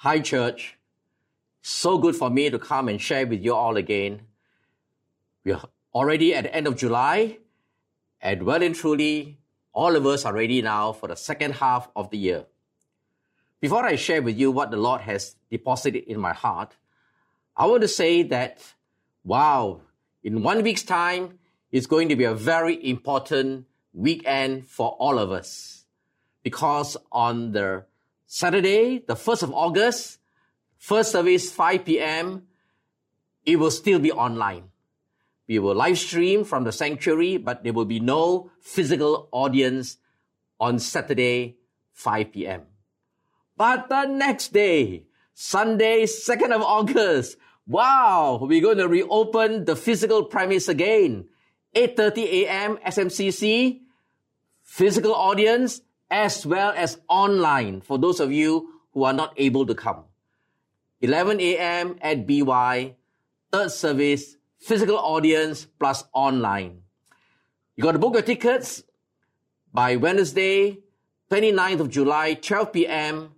Hi, church. So good for me to come and share with you all again. We are already at the end of July, and well and truly, all of us are ready now for the second half of the year. Before I share with you what the Lord has deposited in my heart, I want to say that, wow, in one week's time, it's going to be a very important weekend for all of us. Because on the Saturday, the 1st of August, first service 5 p.m., it will still be online. We will live stream from the sanctuary, but there will be no physical audience on Saturday, 5 p.m. But the next day, Sunday, 2nd of August, wow, we're going to reopen the physical premise again. 8.30 a.m. SMCC, physical audience, as well as online for those of you who are not able to come. 11 a.m. at BY, third service, physical audience plus online. You got to book your tickets by Wednesday, 29th of July, 12 p.m.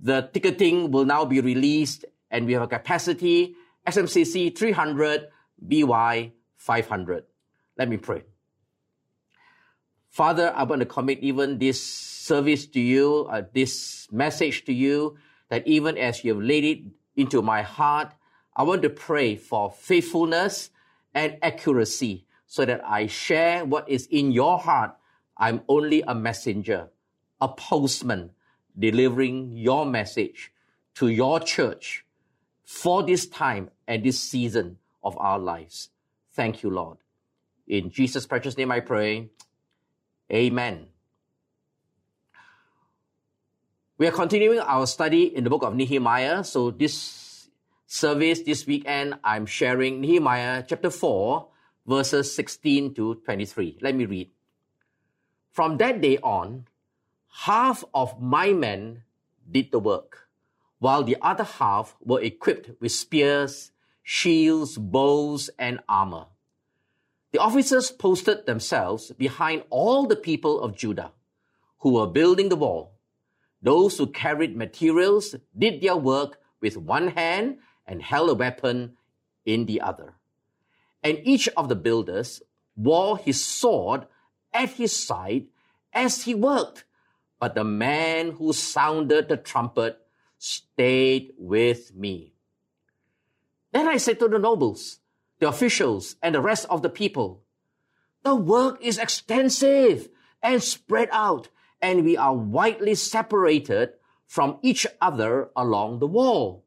The ticketing will now be released and we have a capacity SMCC 300, BY 500. Let me pray. Father, I want to commit even this service to you, uh, this message to you, that even as you have laid it into my heart, I want to pray for faithfulness and accuracy so that I share what is in your heart. I'm only a messenger, a postman delivering your message to your church for this time and this season of our lives. Thank you, Lord. In Jesus' precious name I pray. Amen. We are continuing our study in the book of Nehemiah. So this service this weekend, I'm sharing Nehemiah chapter 4, verses 16 to 23. Let me read. From that day on, half of my men did the work, while the other half were equipped with spears, shields, bows, and armor. The officers posted themselves behind all the people of Judah who were building the wall. Those who carried materials did their work with one hand and held a weapon in the other. And each of the builders wore his sword at his side as he worked. But the man who sounded the trumpet stayed with me. Then I said to the nobles, the officials, and the rest of the people. The work is extensive and spread out, and we are widely separated from each other along the wall.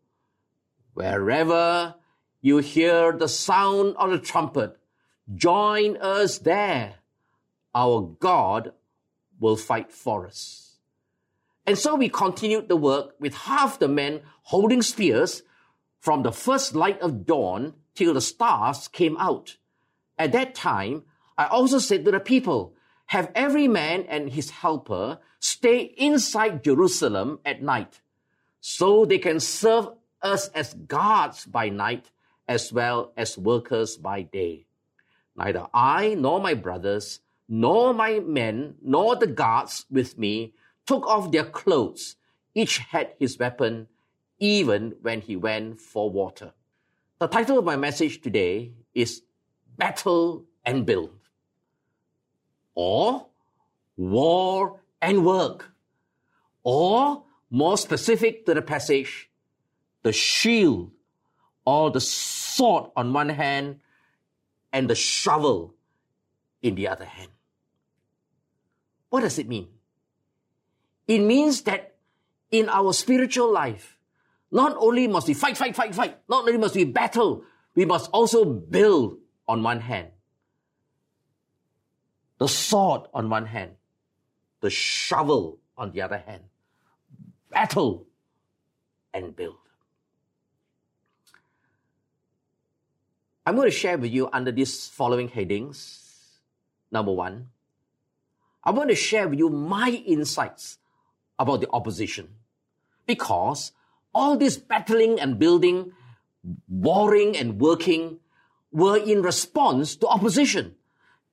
Wherever you hear the sound of the trumpet, join us there. Our God will fight for us. And so we continued the work with half the men holding spears from the first light of dawn till the stars came out. At that time, I also said to the people, have every man and his helper stay inside Jerusalem at night, so they can serve us as guards by night as well as workers by day. Neither I nor my brothers, nor my men, nor the guards with me took off their clothes. Each had his weapon, even when he went for water. The title of my message today is Battle and Build, or War and Work, or more specific to the passage, the shield or the sword on one hand and the shovel in the other hand. What does it mean? It means that in our spiritual life, not only must we fight, fight, fight, fight, not only must we battle, we must also build on one hand. The sword on one hand, the shovel on the other hand. Battle and build. I'm going to share with you under these following headings. Number one, I want to share with you my insights about the opposition because all this battling and building, warring and working were in response to opposition.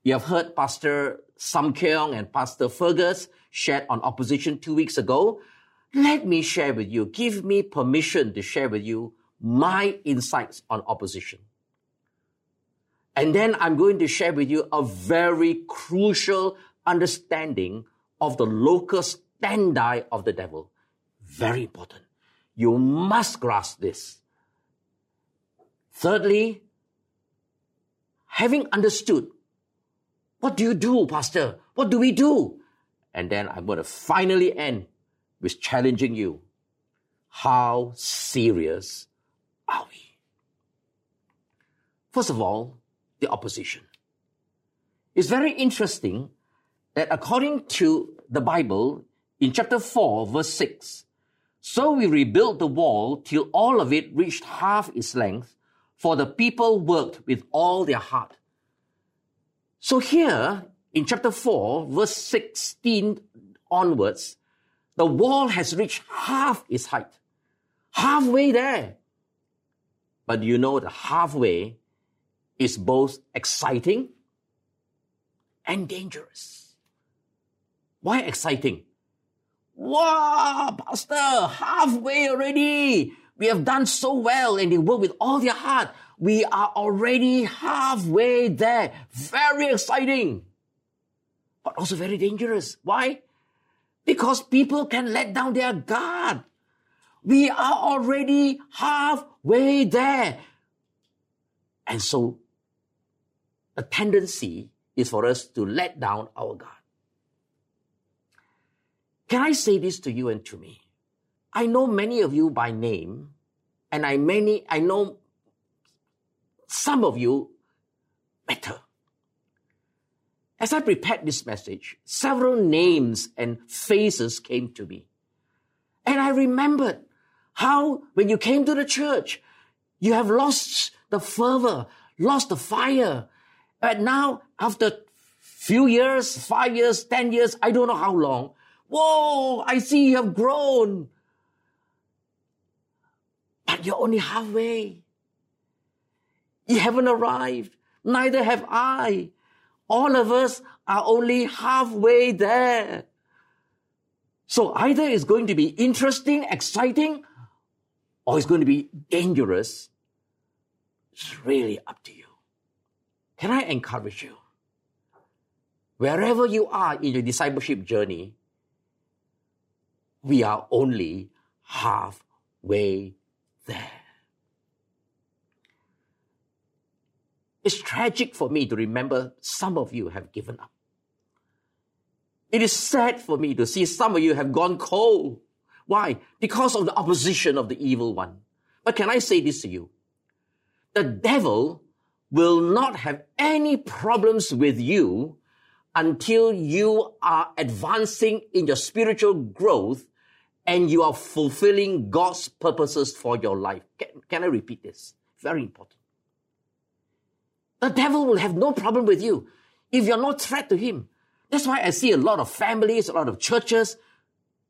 You have heard Pastor Sam Keong and Pastor Fergus shared on opposition two weeks ago. let me share with you, give me permission to share with you my insights on opposition. And then I'm going to share with you a very crucial understanding of the locus standi of the devil. Very important. You must grasp this. Thirdly, having understood, what do you do, Pastor? What do we do? And then I'm going to finally end with challenging you. How serious are we? First of all, the opposition. It's very interesting that according to the Bible, in chapter 4, verse 6, so we rebuilt the wall till all of it reached half its length, for the people worked with all their heart. So here, in chapter 4, verse 16 onwards, the wall has reached half its height. Halfway there. But you know the halfway is both exciting and dangerous. Why exciting? Wow, Pastor, halfway already. We have done so well and they work with all their heart. We are already halfway there. Very exciting, but also very dangerous. Why? Because people can let down their guard. We are already halfway there. And so the tendency is for us to let down our guard. Can I say this to you and to me? I know many of you by name, and I many I know some of you better. As I prepared this message, several names and faces came to me. And I remembered how when you came to the church, you have lost the fervor, lost the fire. But now, after few years, five years, ten years, I don't know how long, whoa, I see you have grown. But you're only halfway. You haven't arrived. Neither have I. All of us are only halfway there. So either it's going to be interesting, exciting, or it's going to be dangerous. It's really up to you. Can I encourage you? Wherever you are in your discipleship journey, we are only halfway there. It's tragic for me to remember some of you have given up. It is sad for me to see some of you have gone cold. Why? Because of the opposition of the evil one. But can I say this to you? The devil will not have any problems with you until you are advancing in your spiritual growth and you are fulfilling God's purposes for your life. Can, can I repeat this? Very important. The devil will have no problem with you if you're not threat to him. That's why I see a lot of families, a lot of churches,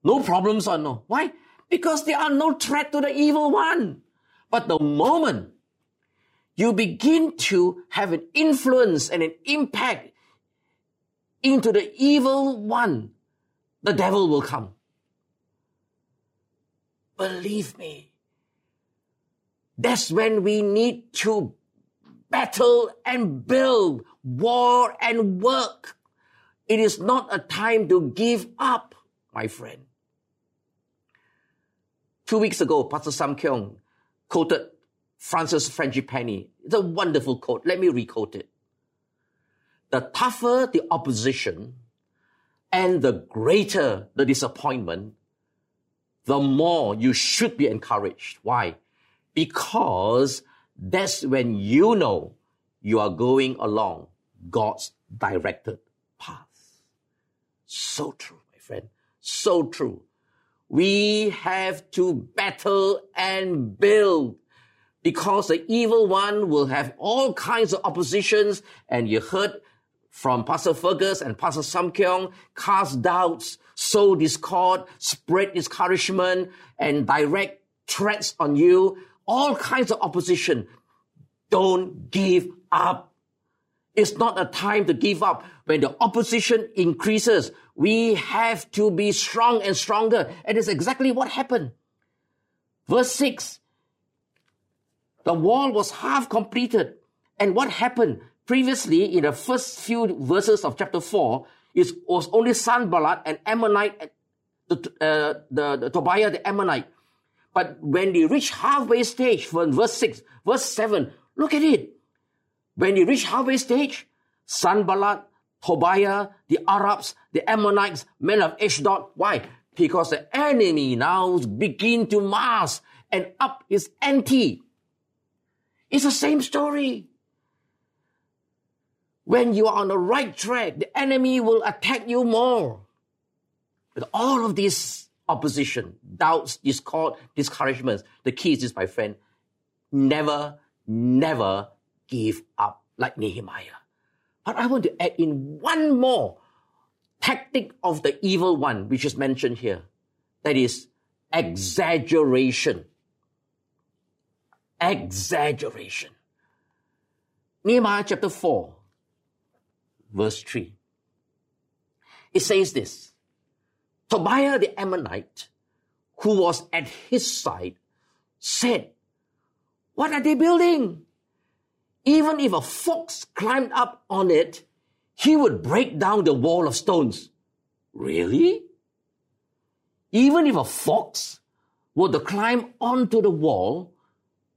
no problems or no. Why? Because there are no threat to the evil one. But the moment you begin to have an influence and an impact into the evil one, the devil will come. Believe me. That's when we need to battle and build, war and work. It is not a time to give up, my friend. Two weeks ago, Pastor Sam Kyung quoted Francis Frangipane. It's a wonderful quote. Let me requote it. The tougher the opposition and the greater the disappointment, the more you should be encouraged. Why? Because that's when you know you are going along God's directed path. So true, my friend. So true. We have to battle and build because the evil one will have all kinds of oppositions. And you heard from Pastor Fergus and Pastor Samkyong cast doubts, sow discord, spread discouragement, and direct threats on you all kinds of opposition. Don't give up. It's not a time to give up. When the opposition increases, We have to be strong and stronger. And it's exactly what happened. Verse 6 The wall was half completed. And what happened? Previously, in the first few verses of chapter 4, it was only Sanballat and Ammonite, the, uh, the, the Tobiah the Ammonite. But when they reach halfway stage, from verse 6, verse 7, look at it. When they reach halfway stage, Sanballat, Tobiah, the Arabs, the Ammonites, men of Ashdod. Why? Because the enemy now begin to mass and up is ante. It's the same story. When you are on the right track, the enemy will attack you more. With all of this opposition, doubts, discord, discouragements, the key is this, my friend. Never, never give up like Nehemiah. But I want to add in one more tactic of the evil one, which is mentioned here. That is exaggeration. Exaggeration. Nehemiah chapter 4, verse 3. It says this Tobiah the Ammonite, who was at his side, said, What are they building? Even if a fox climbed up on it, he would break down the wall of stones. Really? Even if a fox were to climb onto the wall,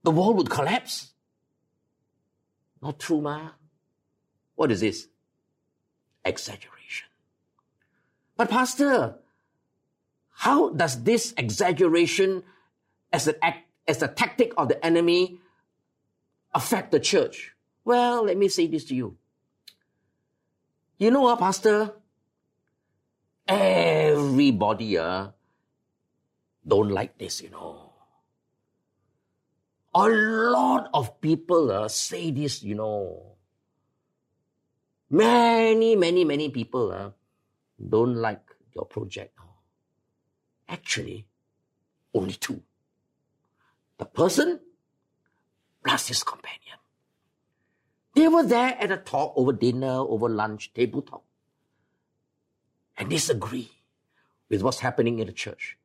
the wall would collapse? Not true, ma. What is this? Exaggeration. But Pastor, how does this exaggeration as an act, as a tactic of the enemy affect the church? Well, let me say this to you. You know what, Pastor? Everybody uh, don't like this, you know. A lot of people uh, say this, you know. Many, many, many people uh, don't like your project. Actually, only two. The person plus his companion. They were there at a talk over dinner, over lunch, table talk, and disagree with what's happening in the church.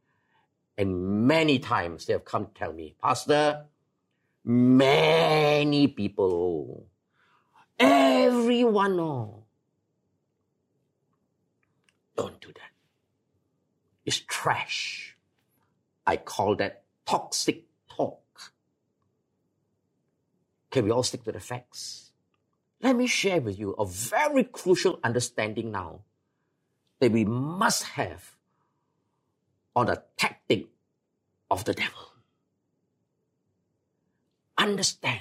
And many times they have come to tell me, Pastor, many people, everyone, oh, don't do that. It's trash. I call that toxic talk. Can we all stick to the facts? Let me share with you a very crucial understanding now that we must have on the tactic of the devil. Understand.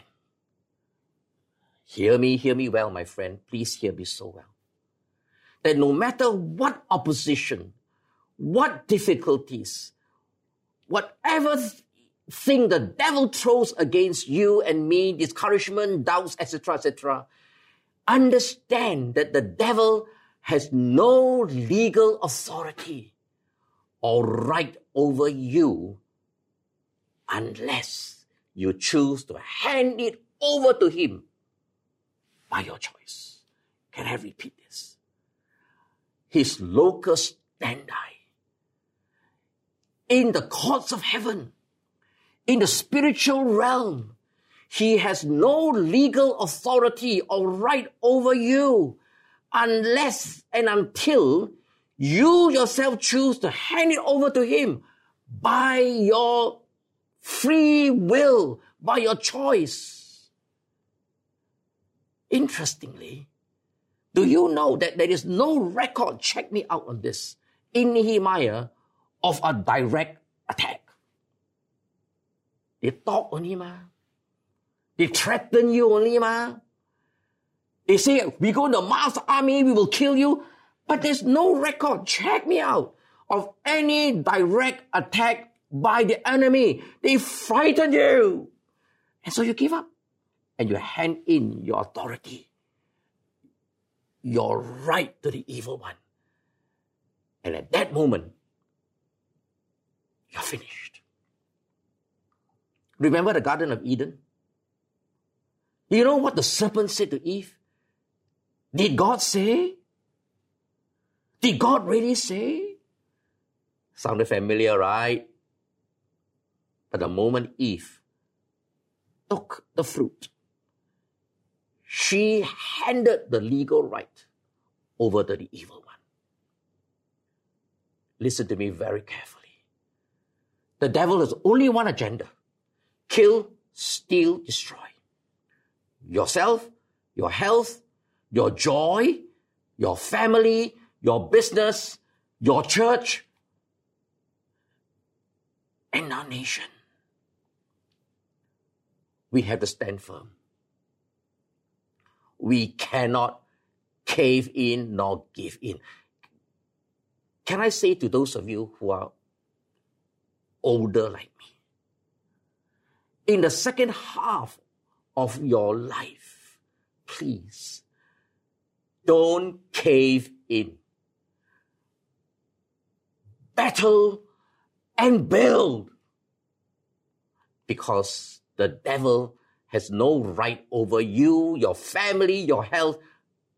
Hear me, hear me well, my friend. Please hear me so well. That no matter what opposition, what difficulties, whatever thing the devil throws against you and me, discouragement, doubts, etc., etc., understand that the devil has no legal authority or right over you unless you choose to hand it over to him by your choice. Can I repeat this? His locus standi in the courts of heaven in the spiritual realm. He has no legal authority or right over you unless and until you yourself choose to hand it over to him by your free will, by your choice. Interestingly, do you know that there is no record, check me out on this, in Nehemiah of a direct attack? They talk only ma. Ah. They threaten you only ma. Ah. They say, we go to mass army, we will kill you. But there's no record, check me out, of any direct attack by the enemy. They frighten you. And so you give up. And you hand in your authority, your right to the evil one. And at that moment, you're finished. Remember the Garden of Eden? You know what the serpent said to Eve? Did God say? Did God really say? Sounded familiar, right? But the moment Eve took the fruit, she handed the legal right over to the evil one. Listen to me very carefully. The devil has only one agenda kill, steal, destroy. Yourself, your health, your joy, your family, your business, your church, and our nation. We have to stand firm. We cannot cave in nor give in. Can I say to those of you who are older like me, in the second half of your life, please don't cave in. Battle and build. Because the devil has no right over you, your family, your health,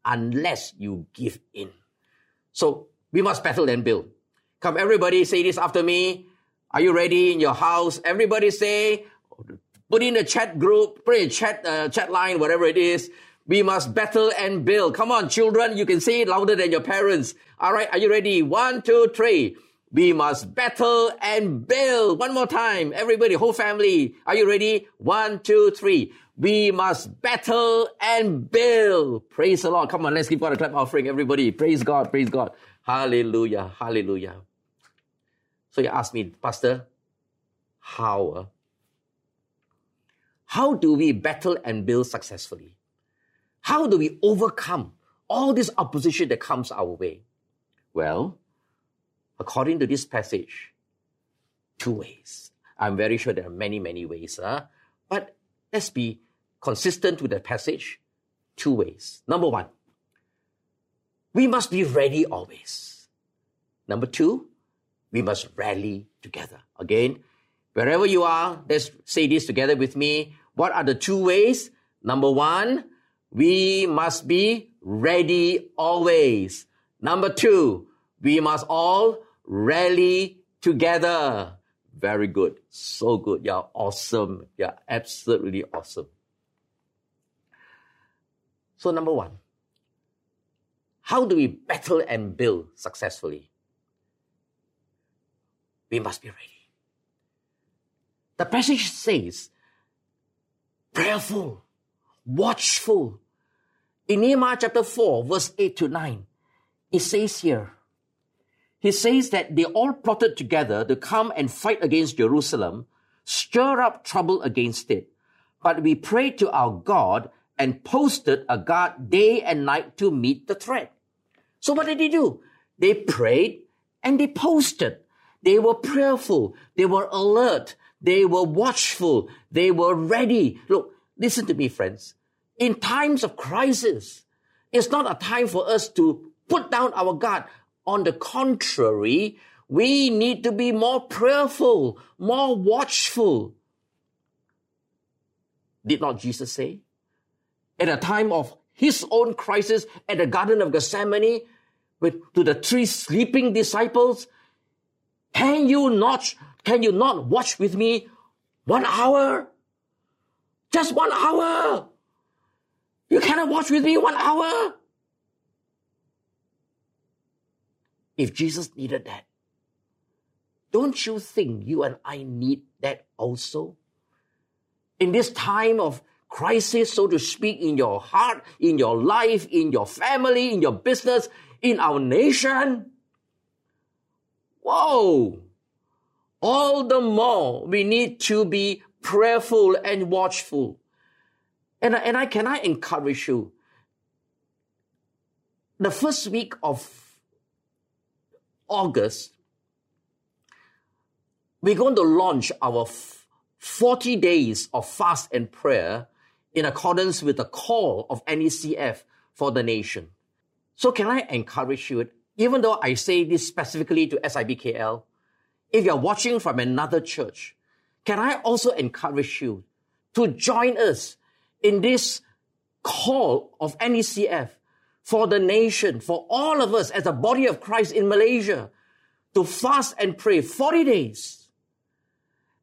unless you give in. So we must battle and build. Come, everybody, say this after me. Are you ready in your house? Everybody say, put in the chat group, put in chat, uh, chat line, whatever it is. We must battle and build. Come on, children, you can say it louder than your parents. All right, are you ready? One, two, three. We must battle and build. One more time. Everybody, whole family. Are you ready? One, two, three. We must battle and build. Praise the Lord. Come on, let's give God a clap offering, everybody. Praise God, praise God. Hallelujah, hallelujah. So you ask me, Pastor, how? Uh, how do we battle and build successfully? How do we overcome all this opposition that comes our way? Well, according to this passage, two ways. I'm very sure there are many, many ways, huh? but let's be consistent with the passage. Two ways. Number one, we must be ready always. Number two, we must rally together. Again, wherever you are, let's say this together with me. What are the two ways? Number one, we must be ready always. Number two, we must all rally together. Very good. So good. You're awesome. You're absolutely awesome. So, number one, how do we battle and build successfully? We must be ready. The passage says, prayerful, watchful. In Nehemiah chapter 4, verse 8 to 9, it says here, he says that they all plotted together to come and fight against Jerusalem, stir up trouble against it. But we prayed to our God and posted a guard day and night to meet the threat. So what did they do? They prayed and they posted. They were prayerful. They were alert. They were watchful. They were ready. Look, listen to me, friends. In times of crisis, it's not a time for us to put down our guard. On the contrary, we need to be more prayerful, more watchful. Did not Jesus say? At a time of his own crisis at the Garden of Gethsemane, with, to the three sleeping disciples, can you not, can you not watch with me one hour? Just one hour. You cannot watch with me one hour. If Jesus needed that, don't you think you and I need that also? In this time of crisis, so to speak, in your heart, in your life, in your family, in your business, in our nation. Whoa! All the more we need to be prayerful and watchful. And, and I can I encourage you. The first week of August, we're going to launch our 40 days of fast and prayer in accordance with the call of NECF for the nation. So can I encourage you, even though I say this specifically to SIBKL, if you're watching from another church, can I also encourage you to join us in this call of NECF for the nation, for all of us as a body of Christ in Malaysia to fast and pray 40 days.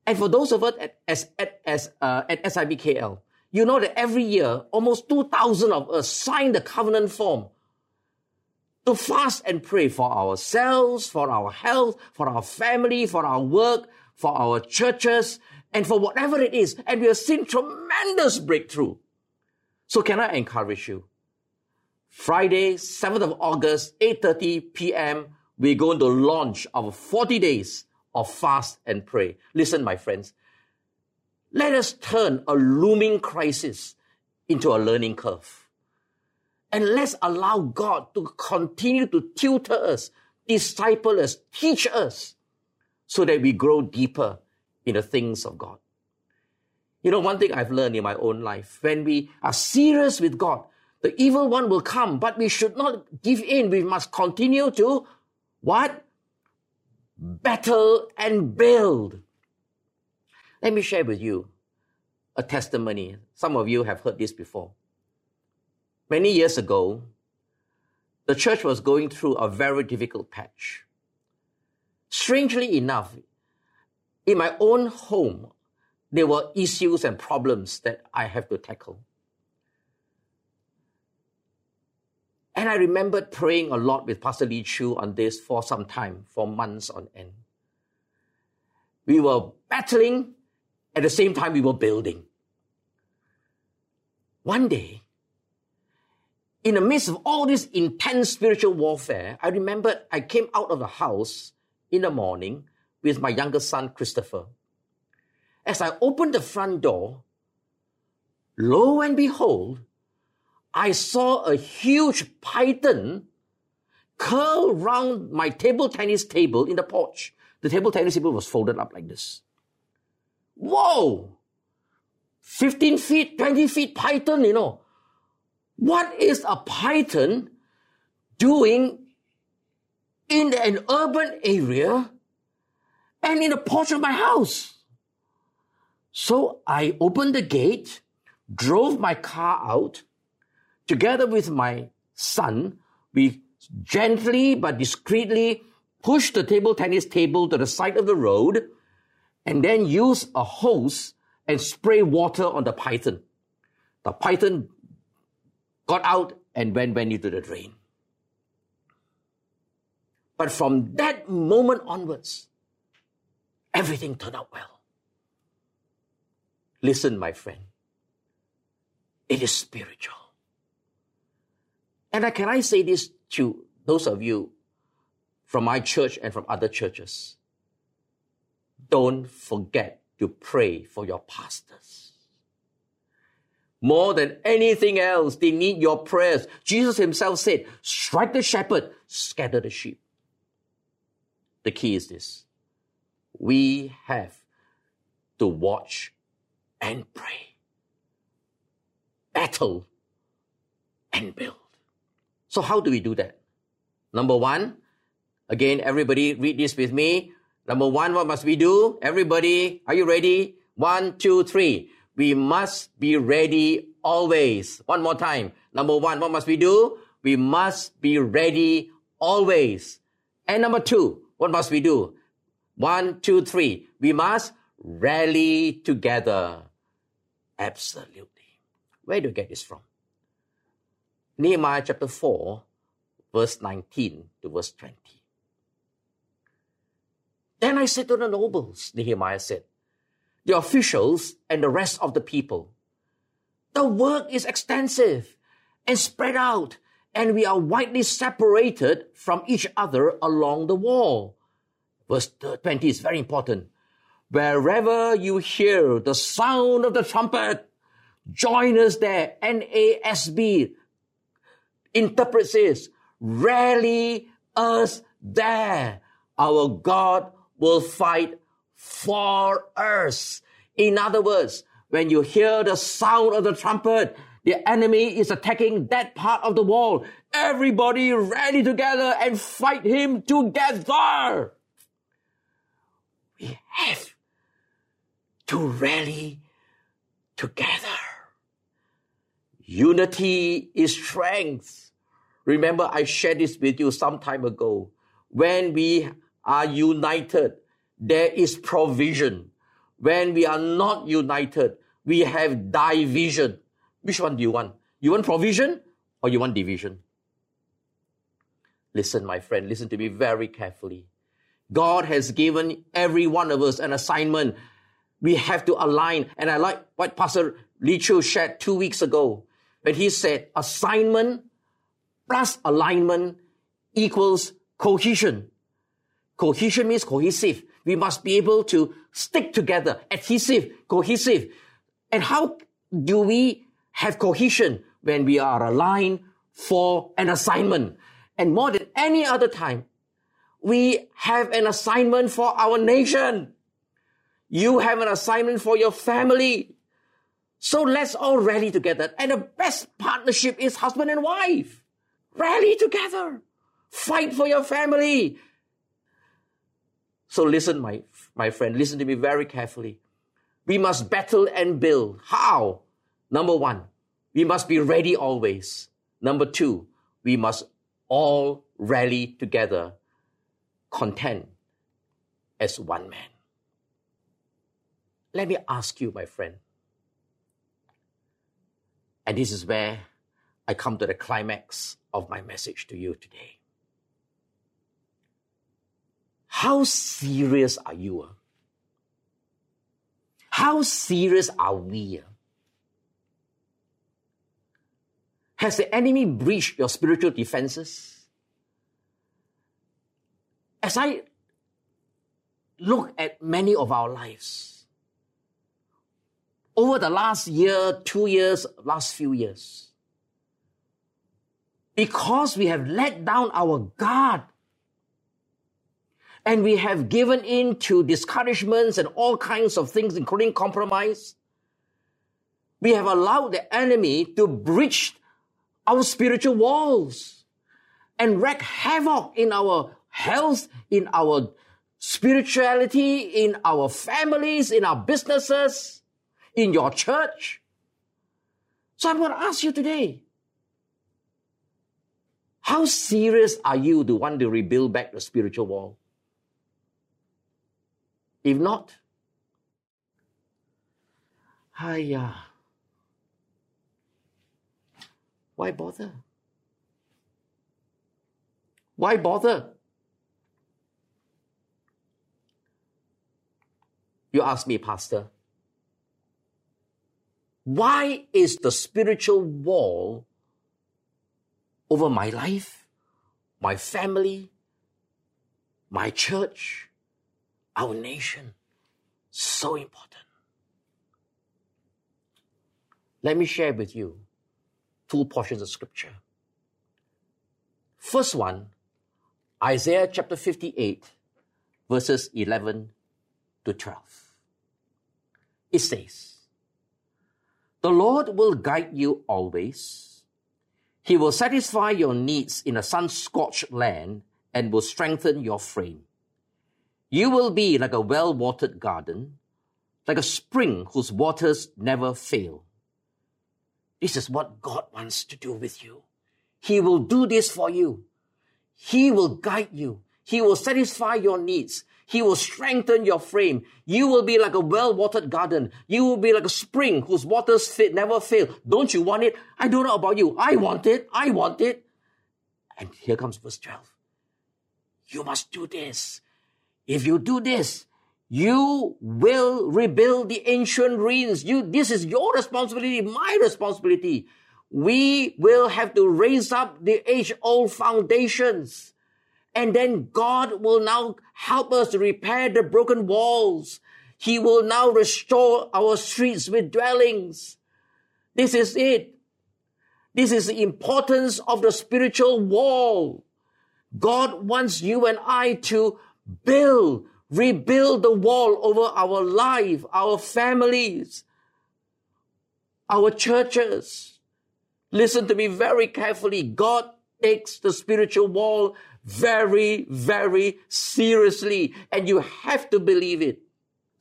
And for those of us at, as, at, as, uh, at SIBKL, you know that every year, almost 2,000 of us sign the covenant form to fast and pray for ourselves, for our health, for our family, for our work, for our churches, and for whatever it is. And we have seen tremendous breakthrough. So can I encourage you? Friday, 7th of August, 8.30 p.m., we're going to launch our 40 days of fast and pray. Listen, my friends, let us turn a looming crisis into a learning curve. And let's allow God to continue to tutor us, disciple us, teach us, so that we grow deeper in the things of God. You know, one thing I've learned in my own life, when we are serious with God, the evil one will come, but we should not give in. We must continue to what? Battle and build. Let me share with you a testimony. Some of you have heard this before. Many years ago, the church was going through a very difficult patch. Strangely enough, in my own home, there were issues and problems that I have to tackle. And I remembered praying a lot with Pastor Lee Chu on this for some time, for months on end. We were battling, at the same time, we were building. One day, in the midst of all this intense spiritual warfare, I remembered I came out of the house in the morning with my younger son, Christopher. As I opened the front door, lo and behold, I saw a huge python curl round my table tennis table in the porch. The table tennis table was folded up like this. Whoa! 15 feet, 20 feet python, you know. What is a python doing in an urban area and in the porch of my house? So I opened the gate, drove my car out, together with my son, we gently but discreetly pushed the table tennis table to the side of the road and then use a hose and spray water on the python. The python got out and went, went into the drain. But from that moment onwards, everything turned out well. Listen, my friend, it is spiritual. And can I say this to those of you from my church and from other churches? Don't forget to pray for your pastors. More than anything else, they need your prayers. Jesus himself said, strike the shepherd, scatter the sheep. The key is this. We have to watch and pray, battle and build. So how do we do that? Number one, again, everybody read this with me. Number one, what must we do? Everybody, are you ready? One, two, three. We must be ready always. One more time. Number one, what must we do? We must be ready always. And number two, what must we do? One, two, three. We must rally together. Absolutely. Where do you get this from? Nehemiah chapter 4, verse 19 to verse 20. Then I said to the nobles, Nehemiah said, the officials and the rest of the people, the work is extensive and spread out, and we are widely separated from each other along the wall. Verse 20 is very important. Wherever you hear the sound of the trumpet, join us there. NASB, interpret says, rally us there. Our God will fight for us. In other words, when you hear the sound of the trumpet, the enemy is attacking that part of the wall. Everybody rally together and fight him together. We have to rally together. Unity is strength. Remember, I shared this with you some time ago. When we are united, there is provision. When we are not united, we have division. Which one do you want? You want provision or you want division? Listen, my friend, listen to me very carefully. God has given every one of us an assignment. We have to align. And I like what Pastor Lee Chu shared two weeks ago when he said assignment plus alignment equals cohesion. Cohesion means cohesive. We must be able to stick together, adhesive, cohesive. And how do we have cohesion when we are aligned for an assignment? And more than any other time, we have an assignment for our nation. You have an assignment for your family. So let's all rally together. And the best partnership is husband and wife. Rally together. Fight for your family. So listen, my, my friend, listen to me very carefully. We must battle and build. How? Number one, we must be ready always. Number two, we must all rally together, content as one man. Let me ask you, my friend, and this is where I come to the climax of my message to you today. How serious are you? Uh? How serious are we? Uh? Has the enemy breached your spiritual defenses? As I look at many of our lives, over the last year, two years, last few years, because we have let down our guard. And we have given in to discouragements and all kinds of things, including compromise. We have allowed the enemy to breach our spiritual walls and wreak havoc in our health, in our spirituality, in our families, in our businesses, in your church. So I'm going to ask you today, how serious are you to want to rebuild back the spiritual wall? If not, hiya. Why bother? Why bother? You ask me, Pastor, why is the spiritual wall over my life, my family, my church, our nation so important. Let me share with you two portions of scripture. First one, Isaiah chapter 58, verses 11 to 12. It says, The Lord will guide you always. He will satisfy your needs in a sun scorched land and will strengthen your frame. You will be like a well watered garden, like a spring whose waters never fail. This is what God wants to do with you. He will do this for you. He will guide you. He will satisfy your needs. He will strengthen your frame. You will be like a well-watered garden. You will be like a spring whose waters fit, never fail. Don't you want it? I don't know about you. I want it. I want it. And here comes verse 12. You must do this. If you do this, you will rebuild the ancient ruins. You, this is your responsibility, my responsibility. We will have to raise up the age old foundations. And then God will now help us to repair the broken walls. He will now restore our streets with dwellings. This is it. This is the importance of the spiritual wall. God wants you and I to build, rebuild the wall over our life, our families, our churches. Listen to me very carefully. God takes the spiritual wall very, very seriously, and you have to believe it.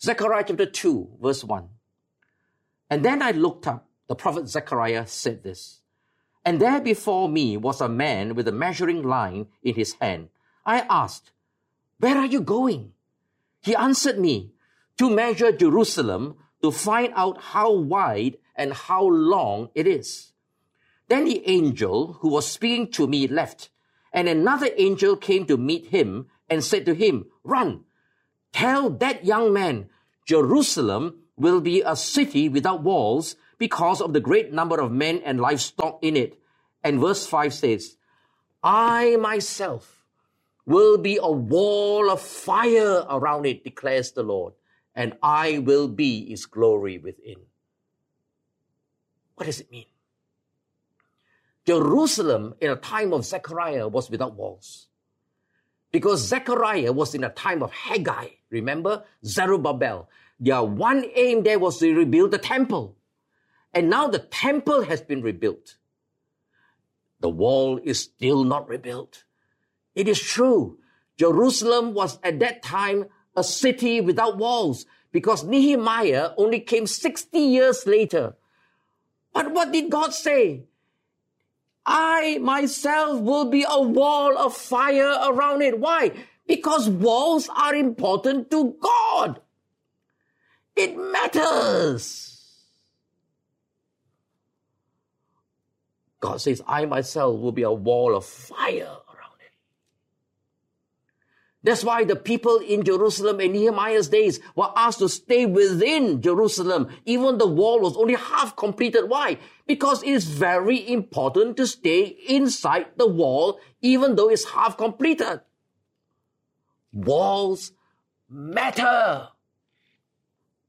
Zechariah chapter 2, verse 1. And then I looked up, the prophet Zechariah said this. And there before me was a man with a measuring line in his hand. I asked, Where are you going? He answered me, To measure Jerusalem to find out how wide and how long it is. Then the angel who was speaking to me left, and another angel came to meet him and said to him, Run, tell that young man, Jerusalem will be a city without walls because of the great number of men and livestock in it. And verse 5 says, I myself will be a wall of fire around it, declares the Lord, and I will be his glory within. What does it mean? Jerusalem in a time of Zechariah was without walls. Because Zechariah was in a time of Haggai. Remember? Zerubbabel. Their one aim there was to rebuild the temple. And now the temple has been rebuilt. The wall is still not rebuilt. It is true. Jerusalem was at that time a city without walls because Nehemiah only came 60 years later. But what did God say? I myself will be a wall of fire around it. Why? Because walls are important to God. It matters. God says, I myself will be a wall of fire. That's why the people in Jerusalem in Nehemiah's days were asked to stay within Jerusalem. Even the wall was only half completed. Why? Because it is very important to stay inside the wall, even though it's half completed. Walls matter.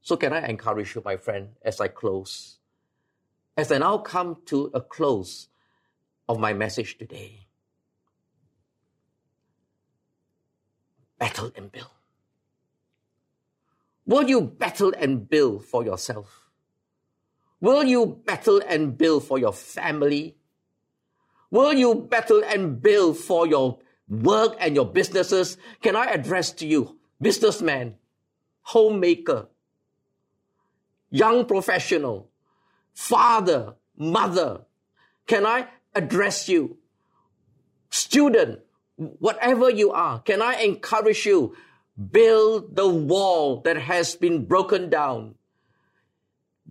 So can I encourage you, my friend, as I close? As I now come to a close of my message today, battle and build. Will you battle and build for yourself? Will you battle and build for your family? Will you battle and build for your work and your businesses? Can I address to you, businessman, homemaker, young professional, father, mother, can I address you? Student, whatever you are, can I encourage you? Build the wall that has been broken down.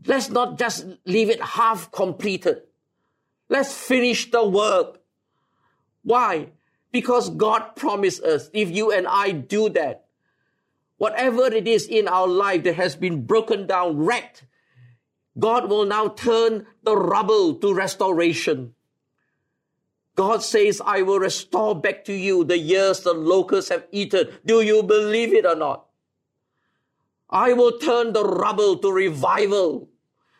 Let's not just leave it half completed. Let's finish the work. Why? Because God promised us if you and I do that, whatever it is in our life that has been broken down, wrecked, God will now turn the rubble to restoration. God says, I will restore back to you the years the locusts have eaten. Do you believe it or not? I will turn the rubble to revival.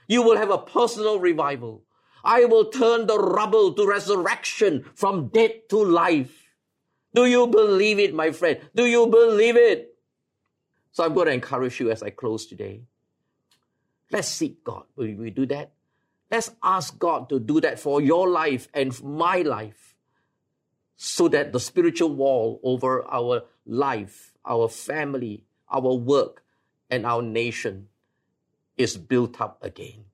You will have a personal revival. I will turn the rubble to resurrection from death to life. Do you believe it, my friend? Do you believe it? So I'm going to encourage you as I close today. Let's seek God. Will we do that? Let's ask God to do that for your life and my life so that the spiritual wall over our life, our family, our work, and our nation is built up again.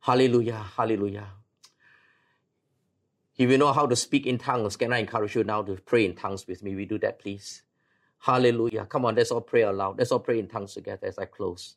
Hallelujah, hallelujah. If you know how to speak in tongues, can I encourage you now to pray in tongues with me? We do that, please. Hallelujah. Come on, let's all pray aloud. Let's all pray in tongues together as I close.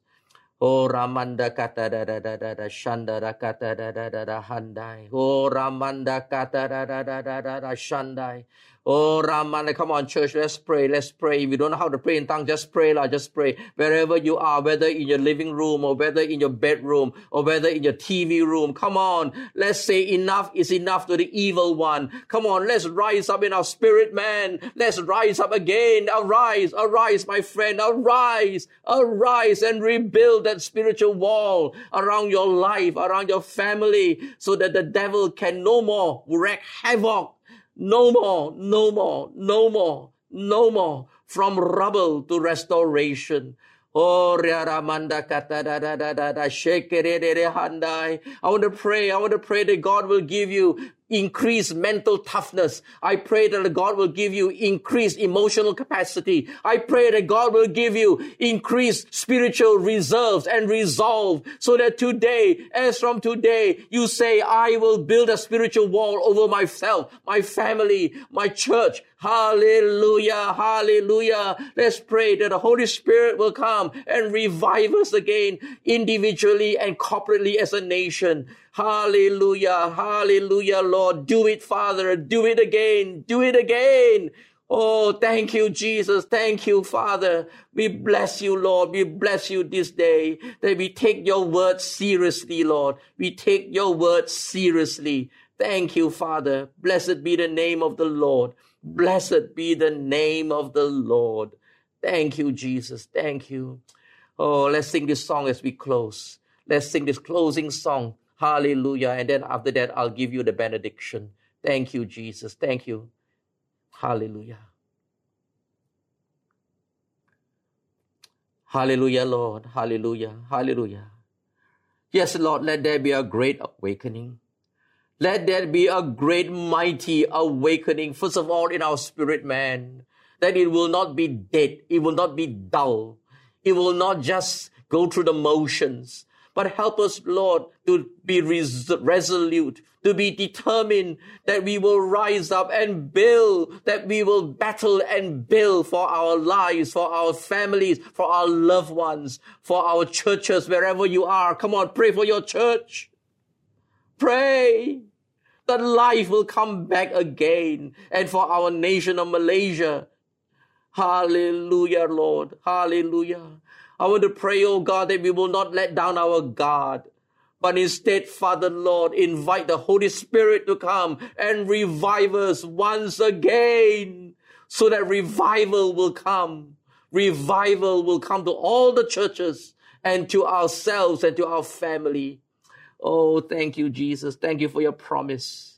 Oh Ramanda kata da da da da da shanda da kata da da da da handai. Oh Ramanda kata da da da da da da shandai. Oh, Raman, come on, church, let's pray, let's pray. If you don't know how to pray in tongues, just pray, lah, just pray. Wherever you are, whether in your living room or whether in your bedroom or whether in your TV room, come on, let's say enough is enough to the evil one. Come on, let's rise up in our spirit, man. Let's rise up again. Arise, arise, my friend, arise, arise and rebuild that spiritual wall around your life, around your family, so that the devil can no more wreak havoc no more, no more, no more, no more. From rubble to restoration. Oh, Ramanda kata da da da da da handai. I want to pray. I want to pray that God will give you increased mental toughness. I pray that God will give you increased emotional capacity. I pray that God will give you increased spiritual reserves and resolve so that today, as from today, you say, I will build a spiritual wall over myself, my family, my church. Hallelujah. Hallelujah. Let's pray that the Holy Spirit will come and revive us again individually and corporately as a nation. Hallelujah. Hallelujah, Lord. Do it, Father. Do it again. Do it again. Oh, thank you, Jesus. Thank you, Father. We bless you, Lord. We bless you this day that we take your word seriously, Lord. We take your word seriously. Thank you, Father. Blessed be the name of the Lord. Blessed be the name of the Lord. Thank you, Jesus. Thank you. Oh, let's sing this song as we close. Let's sing this closing song. Hallelujah. And then after that, I'll give you the benediction. Thank you, Jesus. Thank you. Hallelujah. Hallelujah, Lord. Hallelujah. Hallelujah. Yes, Lord, let there be a great awakening. Let there be a great, mighty awakening, first of all, in our spirit man, that it will not be dead, it will not be dull, it will not just go through the motions, but help us, Lord, to be res- resolute, to be determined that we will rise up and build, that we will battle and build for our lives, for our families, for our loved ones, for our churches, wherever you are. Come on, pray for your church. Pray that life will come back again and for our nation of Malaysia. Hallelujah, Lord. Hallelujah. I want to pray, oh God, that we will not let down our guard. But instead, Father Lord, invite the Holy Spirit to come and revive us once again so that revival will come. Revival will come to all the churches and to ourselves and to our family. Oh, thank you, Jesus. Thank you for your promise.